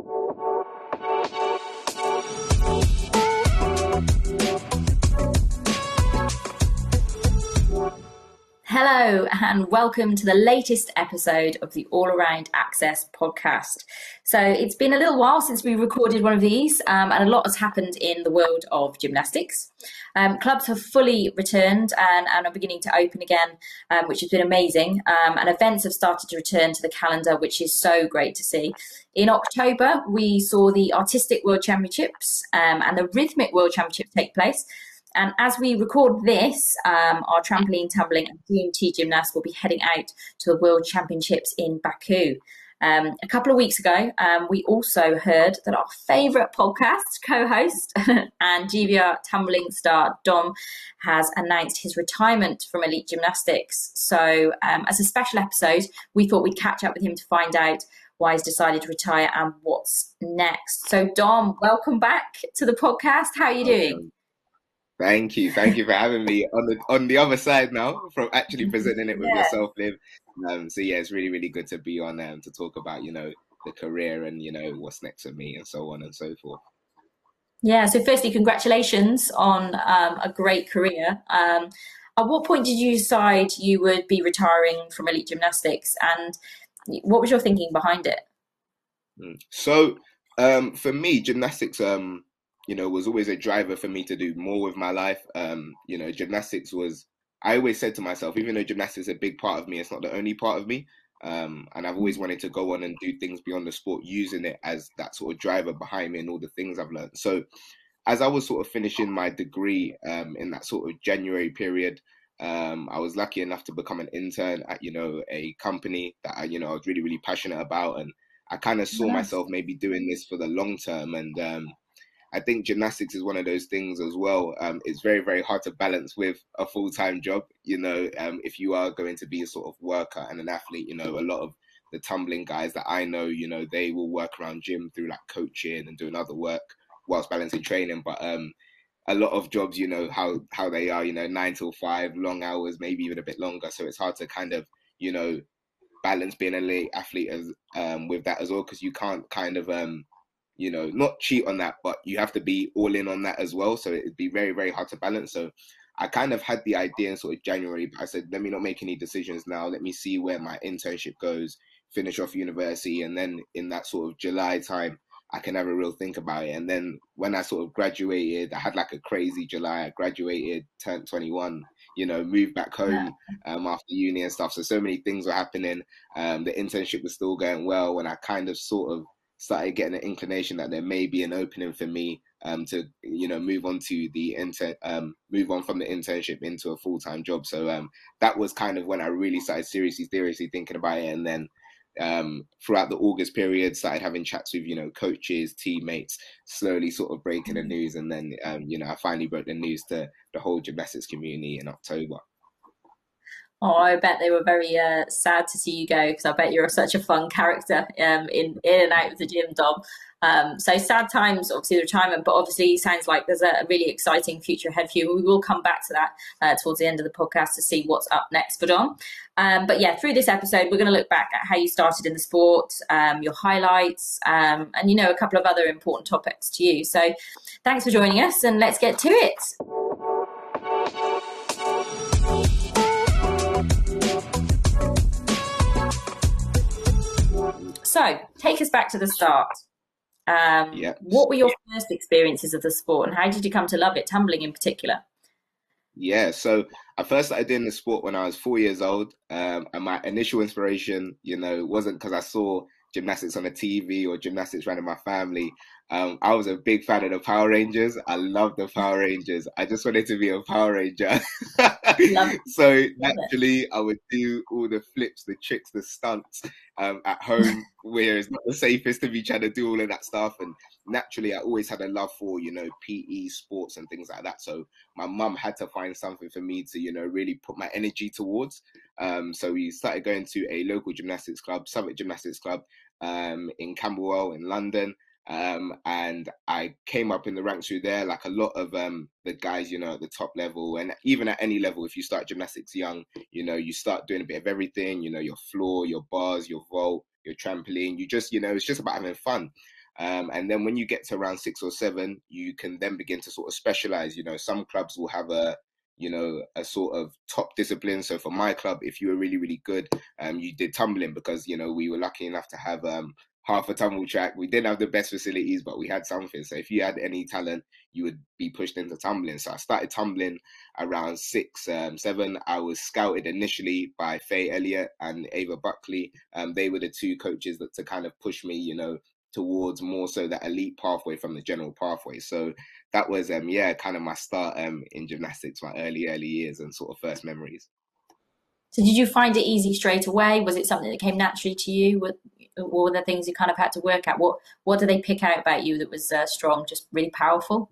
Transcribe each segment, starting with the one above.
you Hello, and welcome to the latest episode of the All Around Access podcast. So, it's been a little while since we recorded one of these, um, and a lot has happened in the world of gymnastics. Um, clubs have fully returned and, and, are beginning to open again, um, which has been amazing. Um, and events have started to return to the calendar, which is so great to see. In October, we saw the Artistic World Championships um, and the Rhythmic World Championships take place. And as we record this, um, our trampoline, tumbling, and DMT gymnasts will be heading out to the World Championships in Baku. Um, a couple of weeks ago, um, we also heard that our favourite podcast co host and GBR tumbling star Dom has announced his retirement from elite gymnastics. So, um, as a special episode, we thought we'd catch up with him to find out why he's decided to retire and what's next. So, Dom, welcome back to the podcast. How are you doing? Thank you, thank you for having me on the on the other side now from actually presenting it with yeah. yourself, Liv. Um, so yeah, it's really really good to be on um, to talk about you know the career and you know what's next for me and so on and so forth. Yeah. So firstly, congratulations on um, a great career. Um, at what point did you decide you would be retiring from elite gymnastics, and what was your thinking behind it? Hmm. So um, for me, gymnastics um, you know, was always a driver for me to do more with my life. Um, you know, gymnastics was, I always said to myself, even though gymnastics is a big part of me, it's not the only part of me. Um, and I've always wanted to go on and do things beyond the sport, using it as that sort of driver behind me and all the things I've learned. So, as I was sort of finishing my degree um, in that sort of January period, um, I was lucky enough to become an intern at you know a company that I you know I was really really passionate about, and I kind of saw myself maybe doing this for the long term. And um, I think gymnastics is one of those things as well. Um, it's very, very hard to balance with a full time job. You know, um, if you are going to be a sort of worker and an athlete, you know, a lot of the tumbling guys that I know, you know, they will work around gym through like coaching and doing other work whilst balancing training. But um, a lot of jobs, you know, how how they are, you know, nine till five, long hours, maybe even a bit longer. So it's hard to kind of, you know, balance being a late athlete as um, with that as well because you can't kind of um, you know, not cheat on that, but you have to be all in on that as well. So it'd be very, very hard to balance. So I kind of had the idea in sort of January, but I said, let me not make any decisions now. Let me see where my internship goes, finish off university, and then in that sort of July time, I can have a real think about it. And then when I sort of graduated, I had like a crazy July. I graduated, turned 21, you know, moved back home um, after uni and stuff. So, so many things were happening. Um, the internship was still going well. And I kind of sort of started getting an inclination that there may be an opening for me um, to you know move on to the inter um, move on from the internship into a full time job. So um, that was kind of when I really started seriously seriously thinking about it, and then um, throughout the August period, started having chats with you know coaches, teammates, slowly sort of breaking the news, and then um, you know I finally broke the news to the whole gymnastics community in October. Oh, I bet they were very uh, sad to see you go because I bet you're such a fun character um, in in and out of the gym, Dom. Um, so sad times, obviously the retirement, but obviously sounds like there's a really exciting future ahead for you. We will come back to that uh, towards the end of the podcast to see what's up next for Dom. Um, but yeah, through this episode, we're going to look back at how you started in the sport, um, your highlights, um, and you know a couple of other important topics to you. So thanks for joining us, and let's get to it. So, take us back to the start. Um, yeah. What were your first experiences of the sport, and how did you come to love it, tumbling in particular? Yeah, so I first started doing the sport when I was four years old, um, and my initial inspiration, you know, wasn't because I saw gymnastics on the TV or gymnastics ran in my family. Um, I was a big fan of the Power Rangers. I love the Power Rangers. I just wanted to be a Power Ranger. so naturally, I would do all the flips, the tricks, the stunts um, at home, where it's not the safest to be trying to do all of that stuff. And naturally, I always had a love for you know PE sports and things like that. So my mum had to find something for me to you know really put my energy towards. Um, so we started going to a local gymnastics club, Southwark Gymnastics Club, um, in Camberwell in London. Um, and I came up in the ranks through there, like a lot of um, the guys, you know, at the top level, and even at any level, if you start gymnastics young, you know, you start doing a bit of everything, you know, your floor, your bars, your vault, your trampoline. You just, you know, it's just about having fun. Um, and then when you get to around six or seven, you can then begin to sort of specialize. You know, some clubs will have a you know, a sort of top discipline. So for my club, if you were really, really good, um, you did tumbling because, you know, we were lucky enough to have um, half a tumble track. We didn't have the best facilities, but we had something. So if you had any talent, you would be pushed into tumbling. So I started tumbling around six, um, seven. I was scouted initially by Faye Elliott and Ava Buckley. Um, they were the two coaches that to kind of push me, you know, towards more so that elite pathway from the general pathway. So that was um yeah, kind of my start um in gymnastics, my early, early years and sort of first memories. So did you find it easy straight away? Was it something that came naturally to you? What, were the things you kind of had to work at? What what did they pick out about you that was uh, strong, just really powerful?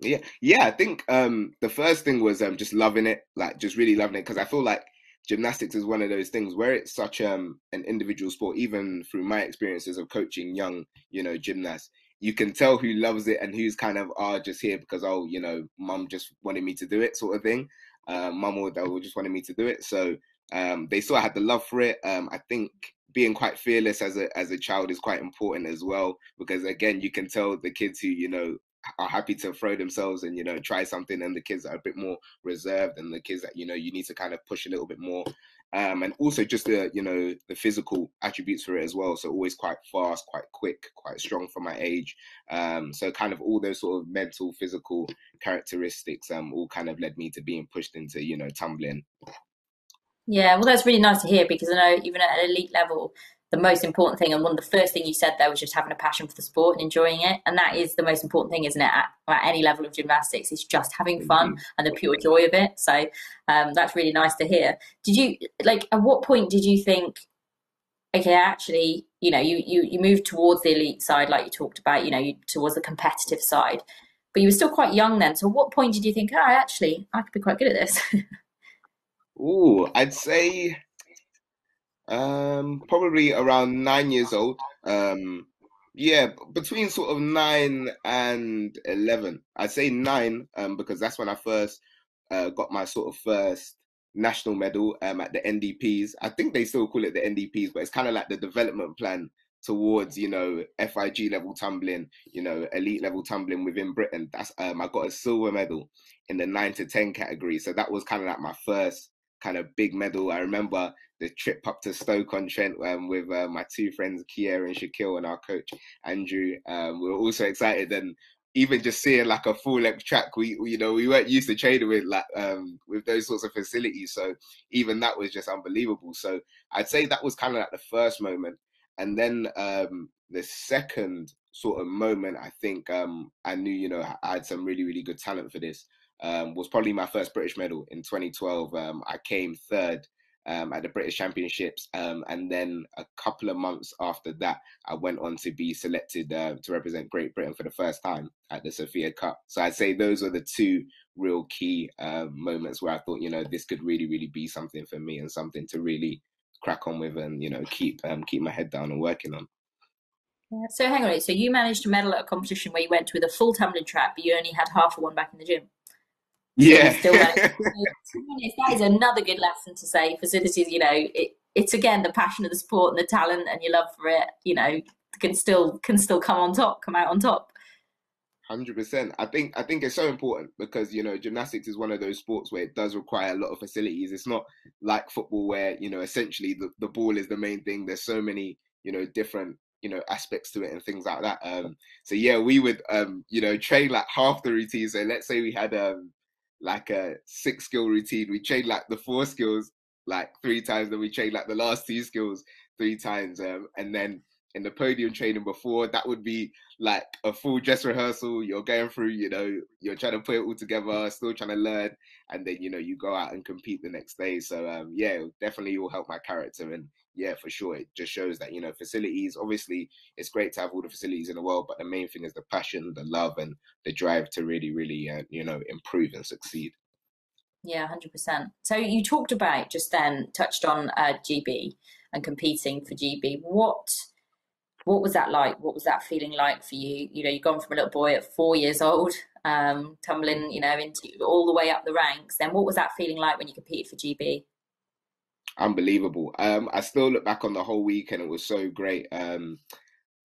Yeah, yeah. I think um, the first thing was um, just loving it, like just really loving it, because I feel like gymnastics is one of those things where it's such um, an individual sport. Even through my experiences of coaching young, you know, gymnasts, you can tell who loves it and who's kind of are oh, just here because oh, you know, mum just wanted me to do it, sort of thing uh, mum or dad just wanted me to do it. So um, they still had the love for it. Um, I think being quite fearless as a as a child is quite important as well because again you can tell the kids who you know are happy to throw themselves and you know try something and the kids are a bit more reserved and the kids that you know you need to kind of push a little bit more um, and also just the you know the physical attributes for it as well. So always quite fast, quite quick, quite strong for my age. Um, so kind of all those sort of mental, physical characteristics um, all kind of led me to being pushed into you know tumbling. Yeah, well, that's really nice to hear because I know even at an elite level, the most important thing and one of the first thing you said there was just having a passion for the sport and enjoying it. And that is the most important thing isn't it? At, at any level of gymnastics it's just having fun mm-hmm. and the pure joy of it. So um, that's really nice to hear. Did you like at what point did you think okay actually you know you you, you moved towards the elite side like you talked about you know you, towards the competitive side but you were still quite young then. So what point did you think oh actually i could be quite good at this? Oh i'd say um, probably around nine years old. Um, yeah, between sort of nine and eleven. I'd say nine, um, because that's when I first uh, got my sort of first national medal um, at the NDPs. I think they still call it the NDPs, but it's kind of like the development plan towards you know FIG level tumbling, you know elite level tumbling within Britain. That's um, I got a silver medal in the nine to ten category, so that was kind of like my first kind of big medal. I remember the trip up to Stoke on Trent um, with uh, my two friends Kier and Shaquille and our coach Andrew. Um, we were also excited and even just seeing like a full length track, we, we, you know we weren't used to training with like um, with those sorts of facilities. So even that was just unbelievable. So I'd say that was kind of like the first moment, and then um, the second sort of moment, I think um, I knew you know I had some really really good talent for this. Um, was probably my first British medal in 2012. Um, I came third um, at the British Championships. Um, and then a couple of months after that, I went on to be selected uh, to represent Great Britain for the first time at the Sofia Cup. So I'd say those are the two real key uh, moments where I thought, you know, this could really, really be something for me and something to really crack on with and, you know, keep um, keep my head down and working on. Yeah. So hang on, so you managed to medal at a competition where you went with a full tumbling track, but you only had half of one back in the gym. Yeah. Still that is another good lesson to say. Facilities, you know, it, it's again the passion of the sport and the talent and your love for it. You know, can still can still come on top, come out on top. Hundred percent. I think I think it's so important because you know gymnastics is one of those sports where it does require a lot of facilities. It's not like football where you know essentially the, the ball is the main thing. There's so many you know different you know aspects to it and things like that. Um, so yeah, we would um, you know train like half the routine. So let's say we had um, like a six skill routine. We trained like the four skills like three times, then we trained like the last two skills three times. Um, and then in the podium training before, that would be like a full dress rehearsal. You're going through, you know, you're trying to put it all together, still trying to learn, and then you know you go out and compete the next day. So um, yeah, definitely will help my character and yeah, for sure. It just shows that, you know, facilities, obviously, it's great to have all the facilities in the world, but the main thing is the passion, the love, and the drive to really, really, uh, you know, improve and succeed. Yeah, 100%. So you talked about just then, touched on uh, GB and competing for GB. What what was that like? What was that feeling like for you? You know, you've gone from a little boy at four years old, um, tumbling, you know, into all the way up the ranks. Then what was that feeling like when you competed for GB? Unbelievable. Um, I still look back on the whole week and it was so great. Um,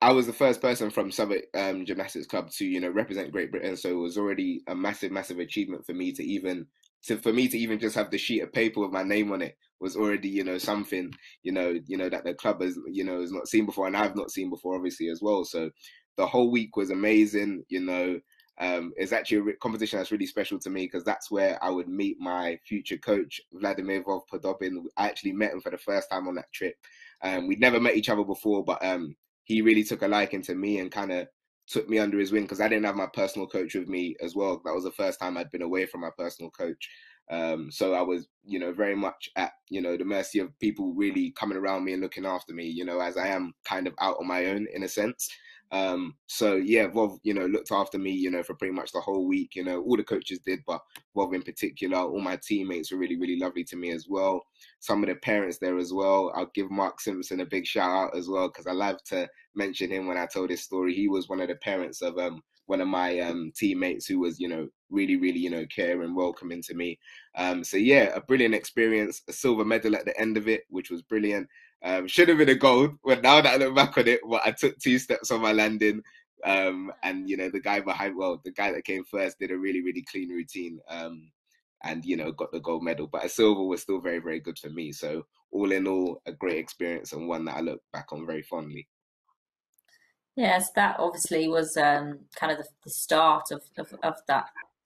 I was the first person from Southwark um, Gymnastics Club to you know represent Great Britain, so it was already a massive, massive achievement for me to even to for me to even just have the sheet of paper with my name on it was already you know something you know you know that the club has you know has not seen before and I've not seen before obviously as well. So the whole week was amazing. You know, um, it's actually a competition that's really special to me because that's where I would meet my future coach Vladimir Vov Podobin. I actually met him for the first time on that trip. Um, we'd never met each other before, but um, he really took a liking to me and kind of took me under his wing because I didn't have my personal coach with me as well. That was the first time I'd been away from my personal coach. Um, so I was, you know, very much at, you know, the mercy of people really coming around me and looking after me, you know, as I am kind of out on my own in a sense. Um, so yeah, Vov, you know, looked after me, you know, for pretty much the whole week. You know, all the coaches did, but Vov in particular, all my teammates were really, really lovely to me as well. Some of the parents there as well. I'll give Mark Simpson a big shout out as well because I love to mention him when I told this story. He was one of the parents of um one of my um teammates who was, you know, really, really, you know, caring, welcoming to me. Um, so yeah, a brilliant experience, a silver medal at the end of it, which was brilliant. Um, should have been a gold, but now that I look back on it, well, I took two steps on my landing. Um, and you know, the guy behind, well, the guy that came first did a really, really clean routine. Um, and you know, got the gold medal. But a silver was still very, very good for me. So all in all, a great experience and one that I look back on very fondly. Yes, that obviously was um, kind of the, the start of, of, of that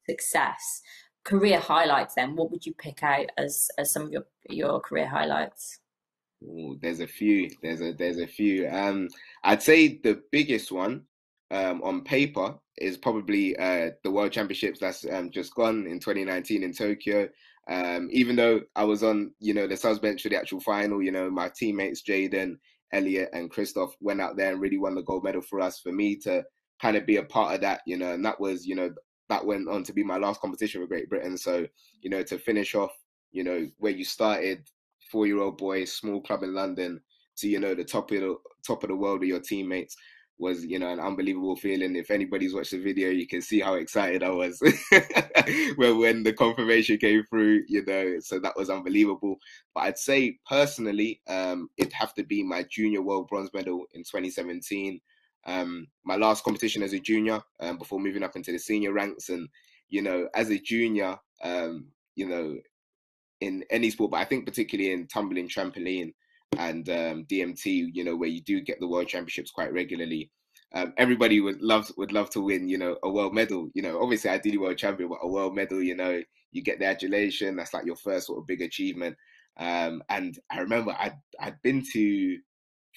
success. Career highlights. Then, what would you pick out as as some of your your career highlights? Ooh, there's a few. There's a there's a few. Um, I'd say the biggest one um, on paper is probably uh, the World Championships that's um, just gone in 2019 in Tokyo. Um, even though I was on, you know, the subs bench for the actual final, you know, my teammates Jaden, Elliot, and Kristof went out there and really won the gold medal for us. For me to kind of be a part of that, you know, and that was, you know, that went on to be my last competition with Great Britain. So, you know, to finish off, you know, where you started four year old boy, small club in London, to you know the top of the top of the world with your teammates was you know an unbelievable feeling. If anybody's watched the video, you can see how excited I was when when the confirmation came through. You know, so that was unbelievable. But I'd say personally, um, it'd have to be my junior world bronze medal in 2017. Um, my last competition as a junior um, before moving up into the senior ranks, and you know, as a junior, um, you know, in any sport, but I think particularly in tumbling, trampoline, and um, DMT, you know, where you do get the world championships quite regularly. Um, everybody would love would love to win, you know, a world medal. You know, obviously ideally world champion, but a world medal, you know, you get the adulation. That's like your first sort of big achievement. Um, and I remember I'd I'd been to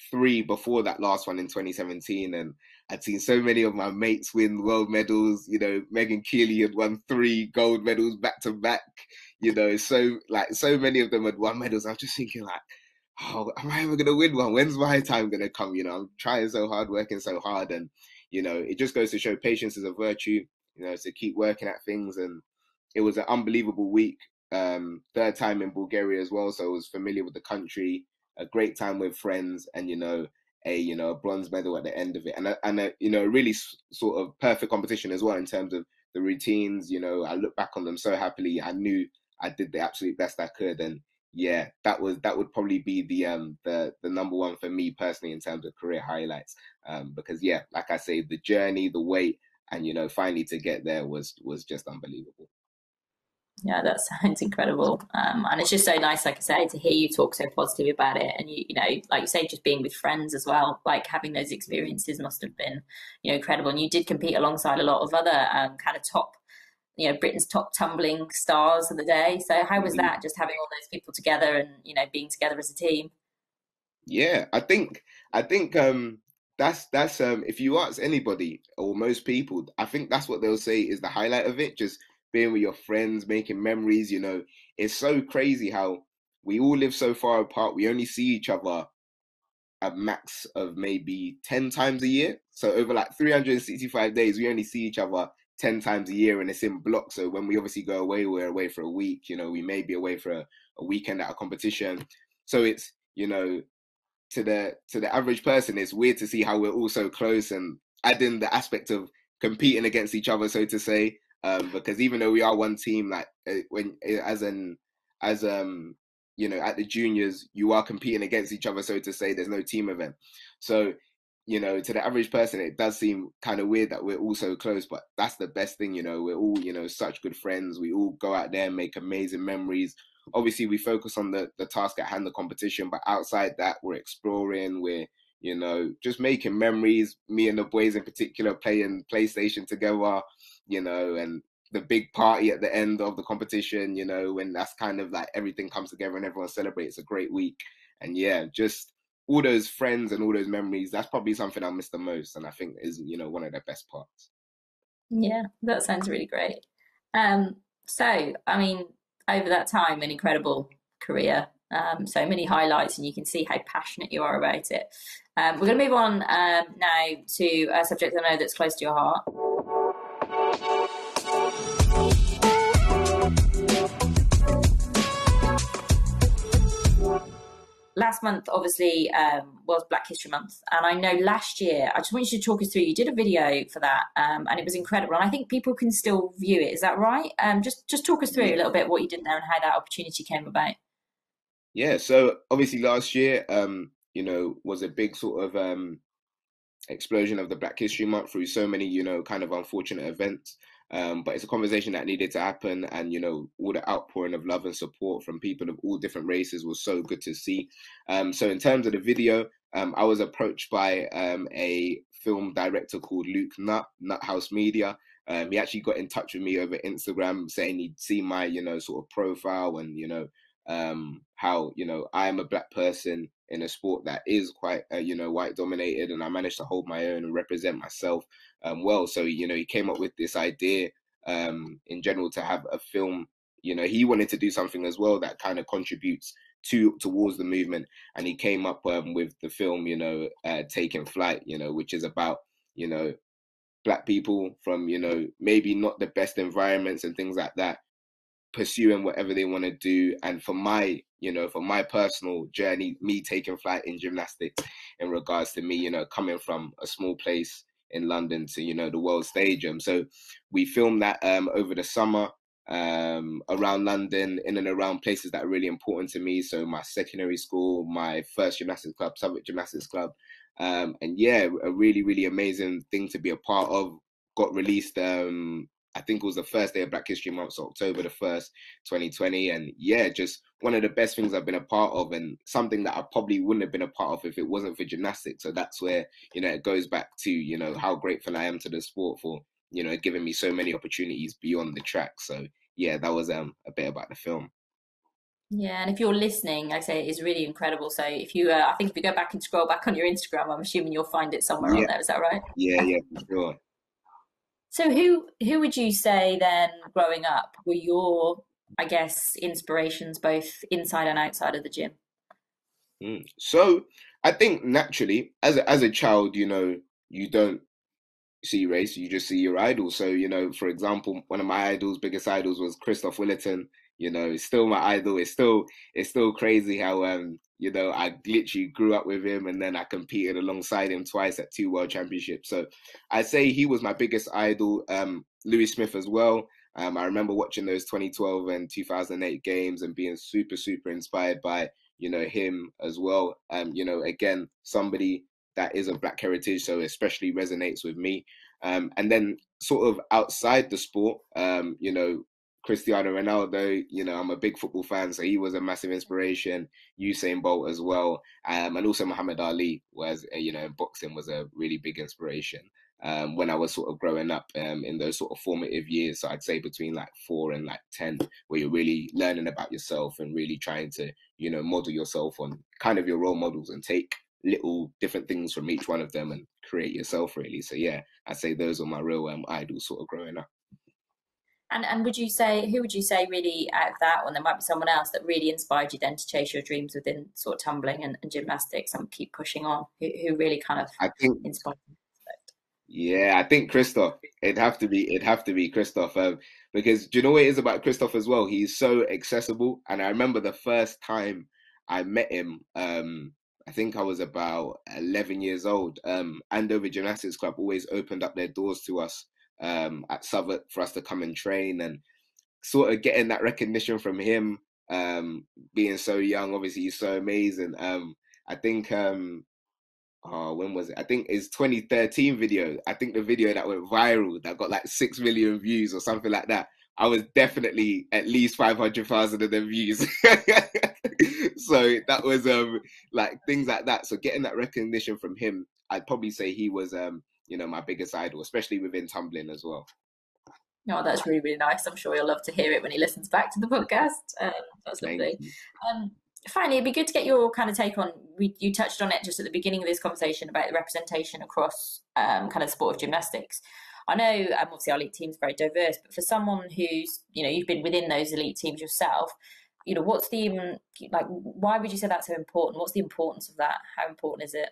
three before that last one in 2017, and I'd seen so many of my mates win world medals. You know, Megan Kealy had won three gold medals back to back you know, so like so many of them had won medals. I'm just thinking like, oh, am I ever gonna win one? When's my time gonna come? You know, I'm trying so hard, working so hard, and you know, it just goes to show patience is a virtue. You know, to keep working at things, and it was an unbelievable week. Um, third time in Bulgaria as well, so I was familiar with the country. A great time with friends, and you know, a you know a bronze medal at the end of it, and a, and a you know a really sort of perfect competition as well in terms of the routines. You know, I look back on them so happily. I knew I did the absolute best I could, and yeah, that was that would probably be the um the the number one for me personally in terms of career highlights. Um, because yeah, like I say, the journey, the wait, and you know, finally to get there was was just unbelievable. Yeah, that sounds incredible. Um, and it's just so nice, like I say, to hear you talk so positive about it. And you, you know, like you say, just being with friends as well, like having those experiences must have been, you know, incredible. And you did compete alongside a lot of other um, kind of top you know Britain's top tumbling stars of the day. So how was mm-hmm. that? Just having all those people together and you know being together as a team. Yeah, I think I think um that's that's um if you ask anybody or most people, I think that's what they'll say is the highlight of it. Just being with your friends, making memories. You know, it's so crazy how we all live so far apart. We only see each other a max of maybe 10 times a year. So over like 365 days, we only see each other 10 times a year and it's in blocks. So when we obviously go away, we're away for a week, you know, we may be away for a, a weekend at a competition. So it's, you know, to the to the average person, it's weird to see how we're all so close and adding the aspect of competing against each other, so to say. Um, because even though we are one team, like uh, when uh, as an as um you know at the juniors, you are competing against each other, so to say. There's no team event, so you know, to the average person, it does seem kind of weird that we're all so close, but that's the best thing, you know. We're all, you know, such good friends. We all go out there and make amazing memories. Obviously, we focus on the the task at hand, the competition, but outside that, we're exploring. We're, you know, just making memories. Me and the boys in particular playing PlayStation together, you know, and the big party at the end of the competition, you know, when that's kind of like everything comes together and everyone celebrates a great week. And yeah, just all those friends and all those memories, that's probably something I miss the most, and I think is you know one of the best parts. Yeah, that sounds really great. Um, so I mean, over that time, an incredible career, um, so many highlights, and you can see how passionate you are about it. Um, we're going to move on um, now to a subject I know that's close to your heart. Last month obviously um, was Black History Month, and I know last year I just want you to talk us through. You did a video for that, um, and it was incredible. And I think people can still view it. Is that right? Um, just just talk us through a little bit what you did there and how that opportunity came about. Yeah, so obviously last year, um, you know, was a big sort of um, explosion of the Black History Month through so many, you know, kind of unfortunate events. Um, but it's a conversation that needed to happen, and you know, all the outpouring of love and support from people of all different races was so good to see. Um, so, in terms of the video, um, I was approached by um, a film director called Luke Nut House Media. Um, he actually got in touch with me over Instagram, saying he'd seen my, you know, sort of profile and you know um, how you know I am a black person in a sport that is quite uh, you know white dominated, and I managed to hold my own and represent myself um, well. So you know he came up with this idea um, in general to have a film. You know he wanted to do something as well that kind of contributes to towards the movement, and he came up um, with the film you know uh, Taking Flight, you know which is about you know black people from you know maybe not the best environments and things like that pursuing whatever they want to do and for my you know for my personal journey me taking flight in gymnastics in regards to me you know coming from a small place in london to you know the world stadium. So we filmed that um over the summer um around london in and around places that are really important to me. So my secondary school my first gymnastics club Southwark gymnastics club. Um and yeah a really really amazing thing to be a part of. Got released um I think it was the first day of Black History Month, so October the 1st, 2020. And yeah, just one of the best things I've been a part of and something that I probably wouldn't have been a part of if it wasn't for gymnastics. So that's where, you know, it goes back to, you know, how grateful I am to the sport for, you know, giving me so many opportunities beyond the track. So yeah, that was um, a bit about the film. Yeah, and if you're listening, like I say, it's really incredible. So if you, uh, I think if you go back and scroll back on your Instagram, I'm assuming you'll find it somewhere yeah. on there. Is that right? Yeah, yeah, for sure. So who who would you say then growing up were your I guess inspirations both inside and outside of the gym? Mm. So I think naturally as a, as a child, you know, you don't see race, you just see your idol. So, you know, for example, one of my idols, biggest idols was Kristof Willerton. You know, it's still my idol. It's still it's still crazy how um you know, I literally grew up with him and then I competed alongside him twice at two world championships. So I'd say he was my biggest idol. Um, Louis Smith as well. Um, I remember watching those 2012 and 2008 games and being super, super inspired by, you know, him as well. Um, you know, again, somebody that is of black heritage, so especially resonates with me. Um, and then sort of outside the sport, um, you know, Cristiano Ronaldo, you know, I'm a big football fan, so he was a massive inspiration. Usain Bolt as well, um, and also Muhammad Ali was, uh, you know, boxing was a really big inspiration um, when I was sort of growing up um, in those sort of formative years. So I'd say between like four and like ten, where you're really learning about yourself and really trying to, you know, model yourself on kind of your role models and take little different things from each one of them and create yourself really. So yeah, I'd say those are my real um, idols sort of growing up. And and would you say who would you say really out of that one? There might be someone else that really inspired you then to chase your dreams within sort of tumbling and, and gymnastics and keep pushing on. Who, who really kind of I think inspired. You? Yeah, I think Kristof. It'd have to be. It'd have to be Kristof. Um, because do you know what it is about Kristof as well? He's so accessible. And I remember the first time I met him. Um, I think I was about 11 years old. Um, Andover Gymnastics Club always opened up their doors to us um, at Southwark for us to come and train and sort of getting that recognition from him, um, being so young. Obviously, he's so amazing. Um, I think um, oh, when was it? I think it's 2013 video. I think the video that went viral that got like six million views or something like that. I was definitely at least 500,000 of the views. so that was um like things like that. So getting that recognition from him, I'd probably say he was um you know my biggest idol, especially within tumbling as well. Oh, that's really, really nice. I'm sure he'll love to hear it when he listens back to the podcast. Um, that's lovely. Um, finally, it'd be good to get your kind of take on. We, you touched on it just at the beginning of this conversation about the representation across um, kind of sport of gymnastics. I know, um, obviously, our elite team's very diverse, but for someone who's, you know, you've been within those elite teams yourself, you know, what's the um, like? Why would you say that's so important? What's the importance of that? How important is it?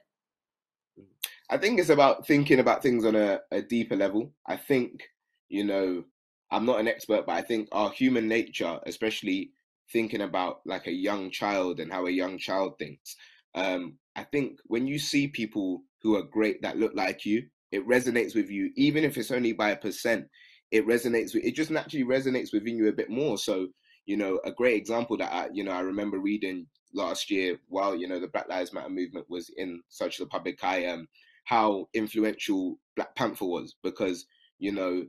I think it's about thinking about things on a, a deeper level. I think, you know, I'm not an expert, but I think our human nature, especially thinking about like a young child and how a young child thinks. Um, I think when you see people who are great that look like you, it resonates with you, even if it's only by a percent. It resonates with it just naturally resonates within you a bit more. So, you know, a great example that I, you know, I remember reading last year while, you know, the Black Lives Matter movement was in such the public eye, um, how influential Black Panther was because, you know,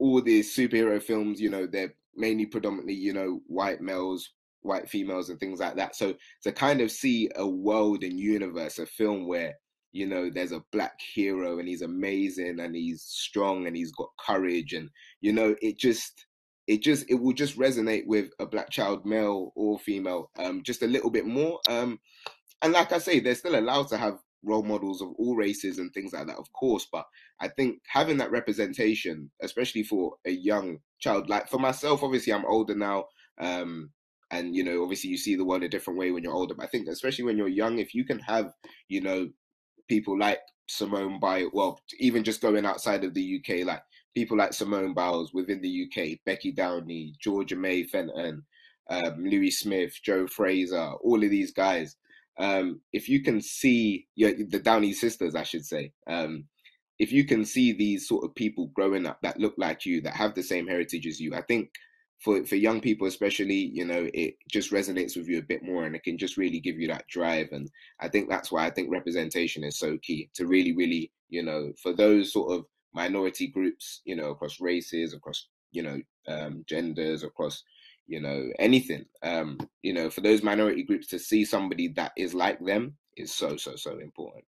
all these superhero films, you know, they're mainly predominantly, you know, white males, white females, and things like that. So to kind of see a world and universe, a film where you know there's a black hero and he's amazing and he's strong and he's got courage and you know it just it just it will just resonate with a black child male or female um just a little bit more um and like i say they're still allowed to have role models of all races and things like that of course but i think having that representation especially for a young child like for myself obviously i'm older now um and you know obviously you see the world a different way when you're older but i think especially when you're young if you can have you know people like Simone Biles, well, even just going outside of the UK, like people like Simone Biles within the UK, Becky Downey, Georgia-Mae Fenton, um, Louis Smith, Joe Fraser, all of these guys. Um, if you can see the Downey sisters, I should say, um, if you can see these sort of people growing up that look like you, that have the same heritage as you, I think for for young people especially you know it just resonates with you a bit more and it can just really give you that drive and i think that's why i think representation is so key to really really you know for those sort of minority groups you know across races across you know um, genders across you know anything um you know for those minority groups to see somebody that is like them is so so so important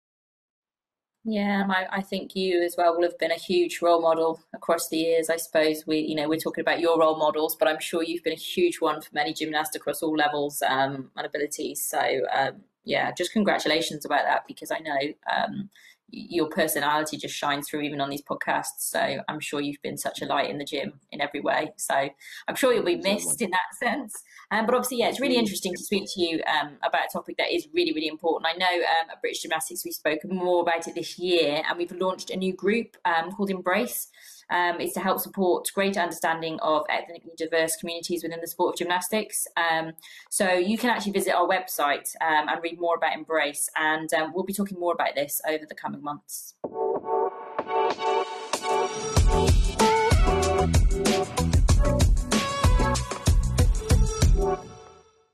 yeah, I, I think you as well will have been a huge role model across the years. I suppose we, you know, we're talking about your role models, but I'm sure you've been a huge one for many gymnasts across all levels um, and abilities. So um, yeah, just congratulations about that because I know um, your personality just shines through even on these podcasts. So I'm sure you've been such a light in the gym in every way. So I'm sure you'll be missed in that sense. Um, but obviously, yeah, it's really interesting to speak to you um, about a topic that is really, really important. I know um, at British Gymnastics we've spoken more about it this year, and we've launched a new group um, called Embrace. Um, is to help support greater understanding of ethnically diverse communities within the sport of gymnastics. Um, so you can actually visit our website um, and read more about Embrace, and um, we'll be talking more about this over the coming months.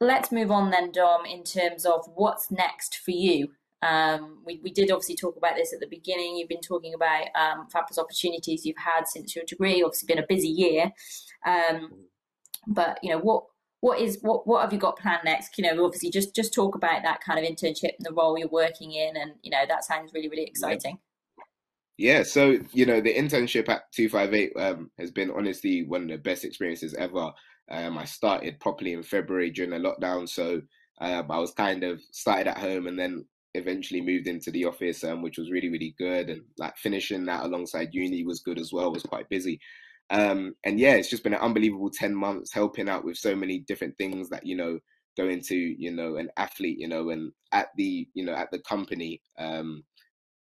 Let's move on then, Dom, in terms of what's next for you. Um, we, we did obviously talk about this at the beginning. You've been talking about um, fabulous opportunities you've had since your degree. Obviously, been a busy year, um, but you know what what is what what have you got planned next? You know, obviously, just just talk about that kind of internship and the role you're working in, and you know that sounds really really exciting. Yeah, so you know the internship at two five eight um, has been honestly one of the best experiences ever. Um, I started properly in February during the lockdown, so um, I was kind of started at home and then eventually moved into the office, um, which was really really good. And like finishing that alongside uni was good as well. Was quite busy, um, and yeah, it's just been an unbelievable ten months helping out with so many different things that you know go into you know an athlete, you know, and at the you know at the company. Um,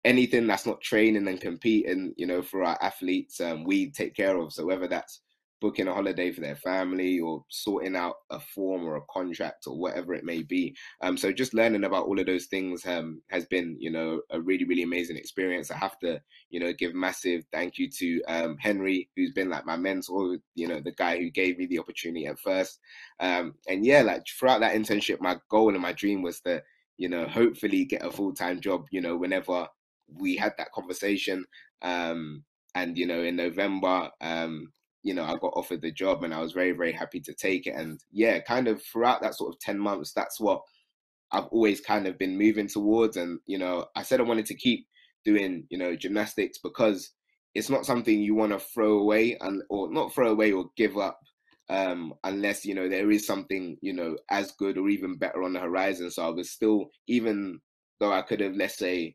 anything that's not training and competing, you know, for our athletes, um, we take care of. So whether that's booking a holiday for their family or sorting out a form or a contract or whatever it may be. Um, so just learning about all of those things um, has been, you know, a really, really amazing experience. I have to, you know, give massive thank you to um, Henry, who's been like my mentor, you know, the guy who gave me the opportunity at first. Um, and yeah, like throughout that internship, my goal and my dream was to, you know, hopefully get a full time job, you know, whenever we had that conversation. Um, and, you know, in November, um, you know, I got offered the job and I was very, very happy to take it. And yeah, kind of throughout that sort of 10 months, that's what I've always kind of been moving towards. And, you know, I said I wanted to keep doing, you know, gymnastics because it's not something you want to throw away and or not throw away or give up um, unless you know there is something you know as good or even better on the horizon. So I was still, even though I could have, let's say,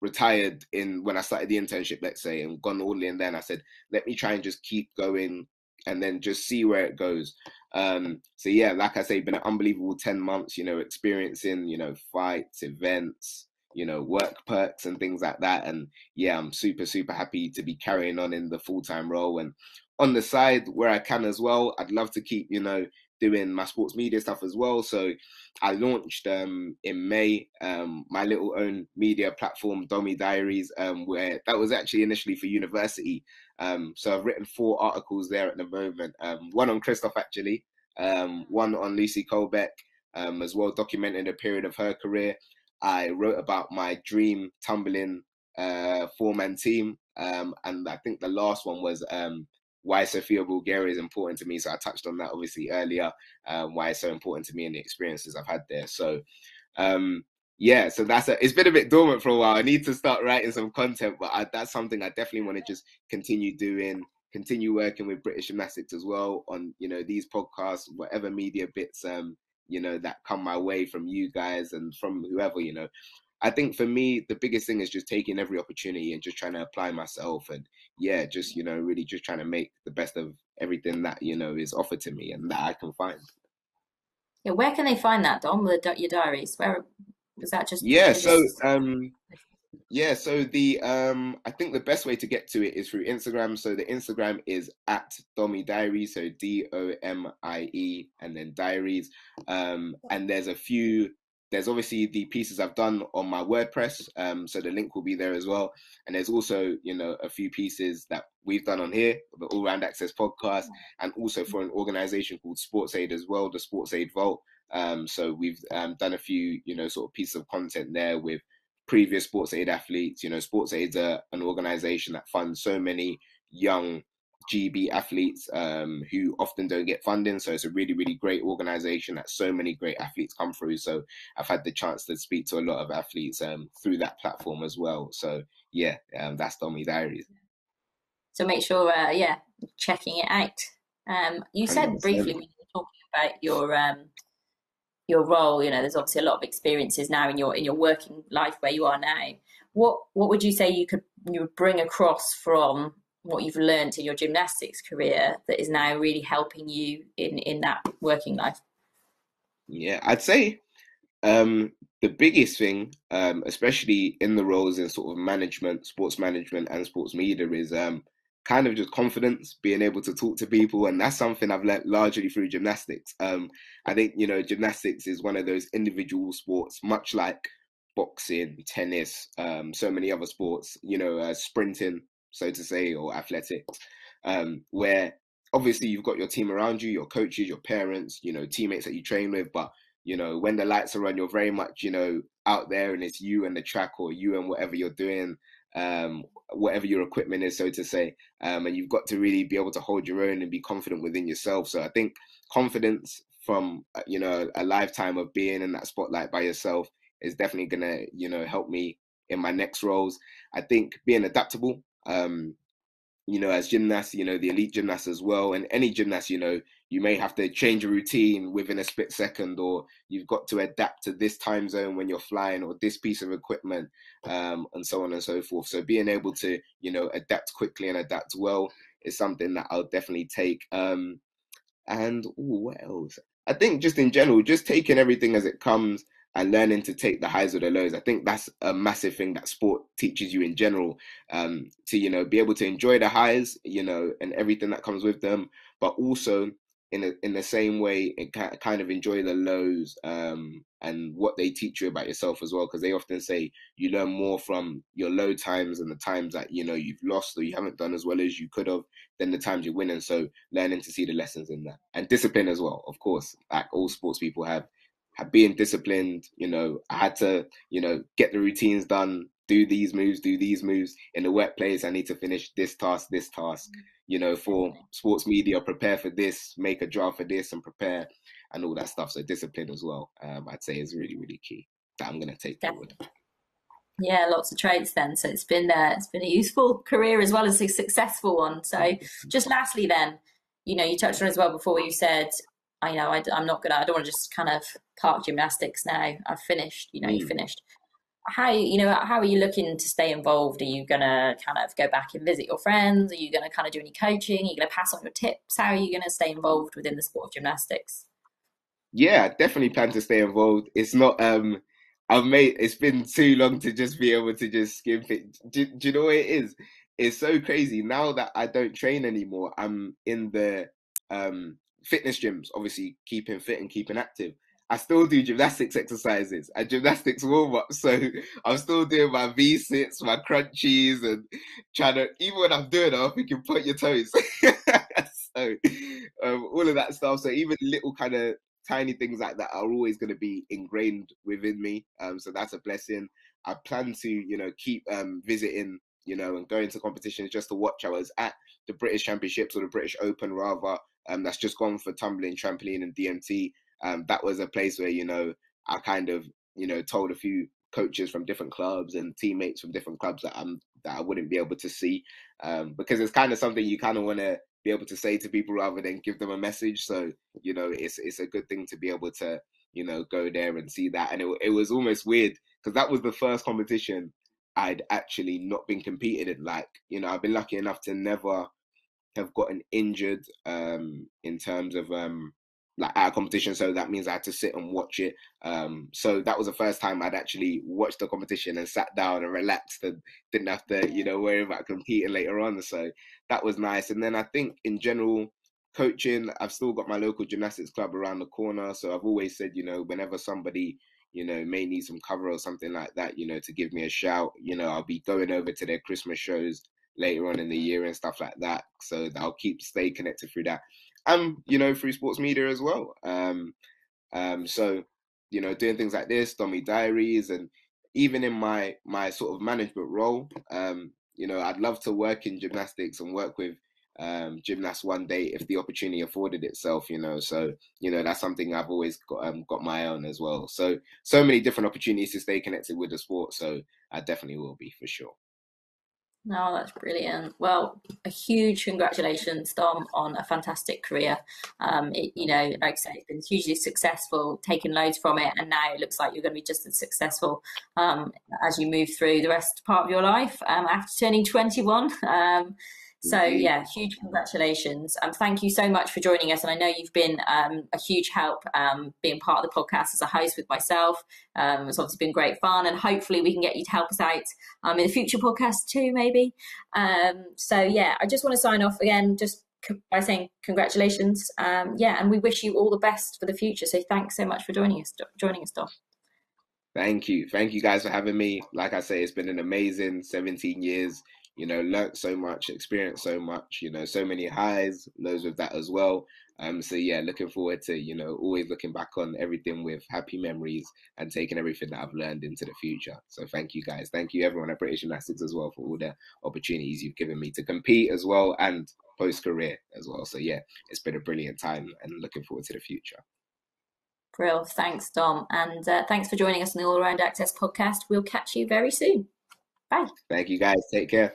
retired in when I started the internship, let's say, and gone all in. Then I said, let me try and just keep going, and then just see where it goes. Um, so yeah, like I say, been an unbelievable ten months. You know, experiencing you know fights, events, you know, work perks and things like that. And yeah, I'm super, super happy to be carrying on in the full time role. And on the side where I can as well, I'd love to keep, you know, doing my sports media stuff as well. So I launched um, in May um, my little own media platform, Domie Diaries, um, where that was actually initially for university. Um, so I've written four articles there at the moment. Um, one on Kristof actually, um, one on Lucy Kolbeck, as well documenting a period of her career. I wrote about my dream tumbling uh, four man team, and I think the last one was why Sofia Bulgaria is important to me. So I touched on that obviously earlier, um, why it's so important to me and the experiences I've had there. So um, yeah, so that's a, it's been a bit dormant for a while. I need to start writing some content, but I, that's something I definitely want to just continue doing. Continue working with British Gymnastics as well on you know these podcasts, whatever media bits um you know that come my way from you guys and from whoever you know I think for me, the biggest thing is just taking every opportunity and just trying to apply myself. And yeah, just, you know, really just trying to make the best of everything that, you know, is offered to me and that I can find. Yeah, where can they find that, Dom, the, your diaries? Where was that just? Yeah, so, um, yeah, so the um I think the best way to get to it is through Instagram. So the Instagram is at Domie Diaries, so D O M I E and then diaries. Um and there's a few there's obviously the pieces I've done on my WordPress, um, so the link will be there as well. And there's also, you know, a few pieces that we've done on here, the All Round Access podcast, and also for an organization called Sports Aid as well, the Sports Aid Vault. Um, so we've um, done a few, you know, sort of pieces of content there with previous Sports Aid athletes. You know, Sports Aid's a, an organization that funds so many young GB athletes um, who often don't get funding. So it's a really, really great organization that so many great athletes come through. So I've had the chance to speak to a lot of athletes um, through that platform as well. So yeah, um, that's Domie Diaries. So make sure, uh, yeah, checking it out. Um, you said 100%. briefly when you were talking about your um, your role. You know, there's obviously a lot of experiences now in your in your working life where you are now. What what would you say you could you would bring across from what you've learned in your gymnastics career that is now really helping you in in that working life? Yeah, I'd say um, the biggest thing, um, especially in the roles in sort of management, sports management, and sports media, is um, kind of just confidence, being able to talk to people, and that's something I've learned largely through gymnastics. Um, I think you know gymnastics is one of those individual sports, much like boxing, tennis, um, so many other sports. You know, uh, sprinting so to say, or athletics, um, where obviously you've got your team around you, your coaches, your parents, you know, teammates that you train with, but you know, when the lights are on, you're very much, you know, out there and it's you and the track or you and whatever you're doing, um, whatever your equipment is, so to say. Um, and you've got to really be able to hold your own and be confident within yourself. So I think confidence from, uh, you know, a lifetime of being in that spotlight by yourself is definitely going to, you know, help me in my next roles. I think being adaptable, um, you know, as gymnasts, you know, the elite gymnasts as well, and any gymnast, you know, you may have to change a routine within a split second, or you've got to adapt to this time zone when you're flying, or this piece of equipment, um, and so on and so forth. So being able to, you know, adapt quickly and adapt well is something that I'll definitely take. Um, and ooh, what else? I think just in general, just taking everything as it comes and learning to take the highs or the lows. I think that's a massive thing that sport teaches you in general. Um, to you know be able to enjoy the highs, you know, and everything that comes with them, but also in a, in the same way, kind of enjoy the lows um, and what they teach you about yourself as well. Because they often say you learn more from your low times and the times that you know you've lost or you haven't done as well as you could have than the times you're winning. So learning to see the lessons in that and discipline as well, of course, like all sports people have being disciplined. You know, I had to, you know, get the routines done, do these moves, do these moves in the workplace. I need to finish this task, this task. You know, for sports media, prepare for this, make a draft for this, and prepare and all that stuff. So discipline as well, um, I'd say, is really, really key that I'm going to take forward. Yeah, lots of traits then. So it's been uh, it's been a useful career as well as a successful one. So just lastly, then, you know, you touched on as well before. You said, I know I, am not gonna. I don't want to just kind of park gymnastics now. I've finished. You know, mm. you finished. How you know how are you looking to stay involved? Are you gonna kind of go back and visit your friends? Are you gonna kind of do any coaching? Are you gonna pass on your tips? How are you gonna stay involved within the sport of gymnastics? Yeah, definitely plan to stay involved. It's not um I've made it's been too long to just be able to just skip it. Do, do, you know what it is? It's so crazy now that I don't train anymore. I'm in the um, fitness gyms, obviously keeping fit and keeping active. I still do gymnastics exercises and gymnastics warm up. So I'm still doing my V sits, my crunchies, and trying to, even when I'm doing think you point your toes. so um, all of that stuff. So even little kind of tiny things like that are always going to be ingrained within me. Um, so that's a blessing. I plan to, you know, keep um, visiting, you know, and going to competitions just to watch. I was at the British Championships or the British Open rather. Um, that's just gone for tumbling, trampoline, and DMT. Um, that was a place where you know I kind of you know told a few coaches from different clubs and teammates from different clubs that I'm that I wouldn't be able to see um, because it's kind of something you kind of want to be able to say to people rather than give them a message. So you know, it's it's a good thing to be able to you know go there and see that. And it it was almost weird because that was the first competition I'd actually not been competing in. Like you know, I've been lucky enough to never have gotten injured um, in terms of um, like at a competition, so that means I had to sit and watch it. Um, so that was the first time I'd actually watched the competition and sat down and relaxed and didn't have to, you know, worry about competing later on. So that was nice. And then I think in general, coaching, I've still got my local gymnastics club around the corner. So I've always said, you know, whenever somebody, you know, may need some cover or something like that, you know, to give me a shout, you know, I'll be going over to their Christmas shows later on in the year and stuff like that. So I'll keep stay connected through that and you know through sports media as well. Um, um, so you know doing things like this, Domie Diaries, and even in my my sort of management role, um, you know I'd love to work in gymnastics and work with um, gymnasts one day if the opportunity afforded itself. You know, so you know that's something I've always got um, got my own as well. So so many different opportunities to stay connected with the sport. So I definitely will be for sure. No, that's brilliant. Well, a huge congratulations, Dom, on a fantastic career. Um, it, you know, like I say, it's been hugely successful, taken loads from it, and now it looks like you're going to be just as successful um, as you move through the rest part of your life um, after turning 21. Um, so yeah, huge congratulations. Um, thank you so much for joining us. And I know you've been um, a huge help um, being part of the podcast as a host with myself. Um, it's obviously been great fun, and hopefully we can get you to help us out um, in the future podcast too, maybe. Um, so yeah, I just want to sign off again, just by saying congratulations. Um, yeah, and we wish you all the best for the future. So thanks so much for joining us, joining us, Dom. Thank you, thank you guys for having me. Like I say, it's been an amazing 17 years you know, learnt so much, experienced so much, you know, so many highs, lows with that as well. Um, so yeah, looking forward to, you know, always looking back on everything with happy memories and taking everything that I've learned into the future. So thank you guys. Thank you everyone at British Gymnastics as well for all the opportunities you've given me to compete as well and post career as well. So yeah, it's been a brilliant time and looking forward to the future. Brill. Thanks, Dom. And uh, thanks for joining us on the All Around Access podcast. We'll catch you very soon. Bye. Thank you guys. Take care.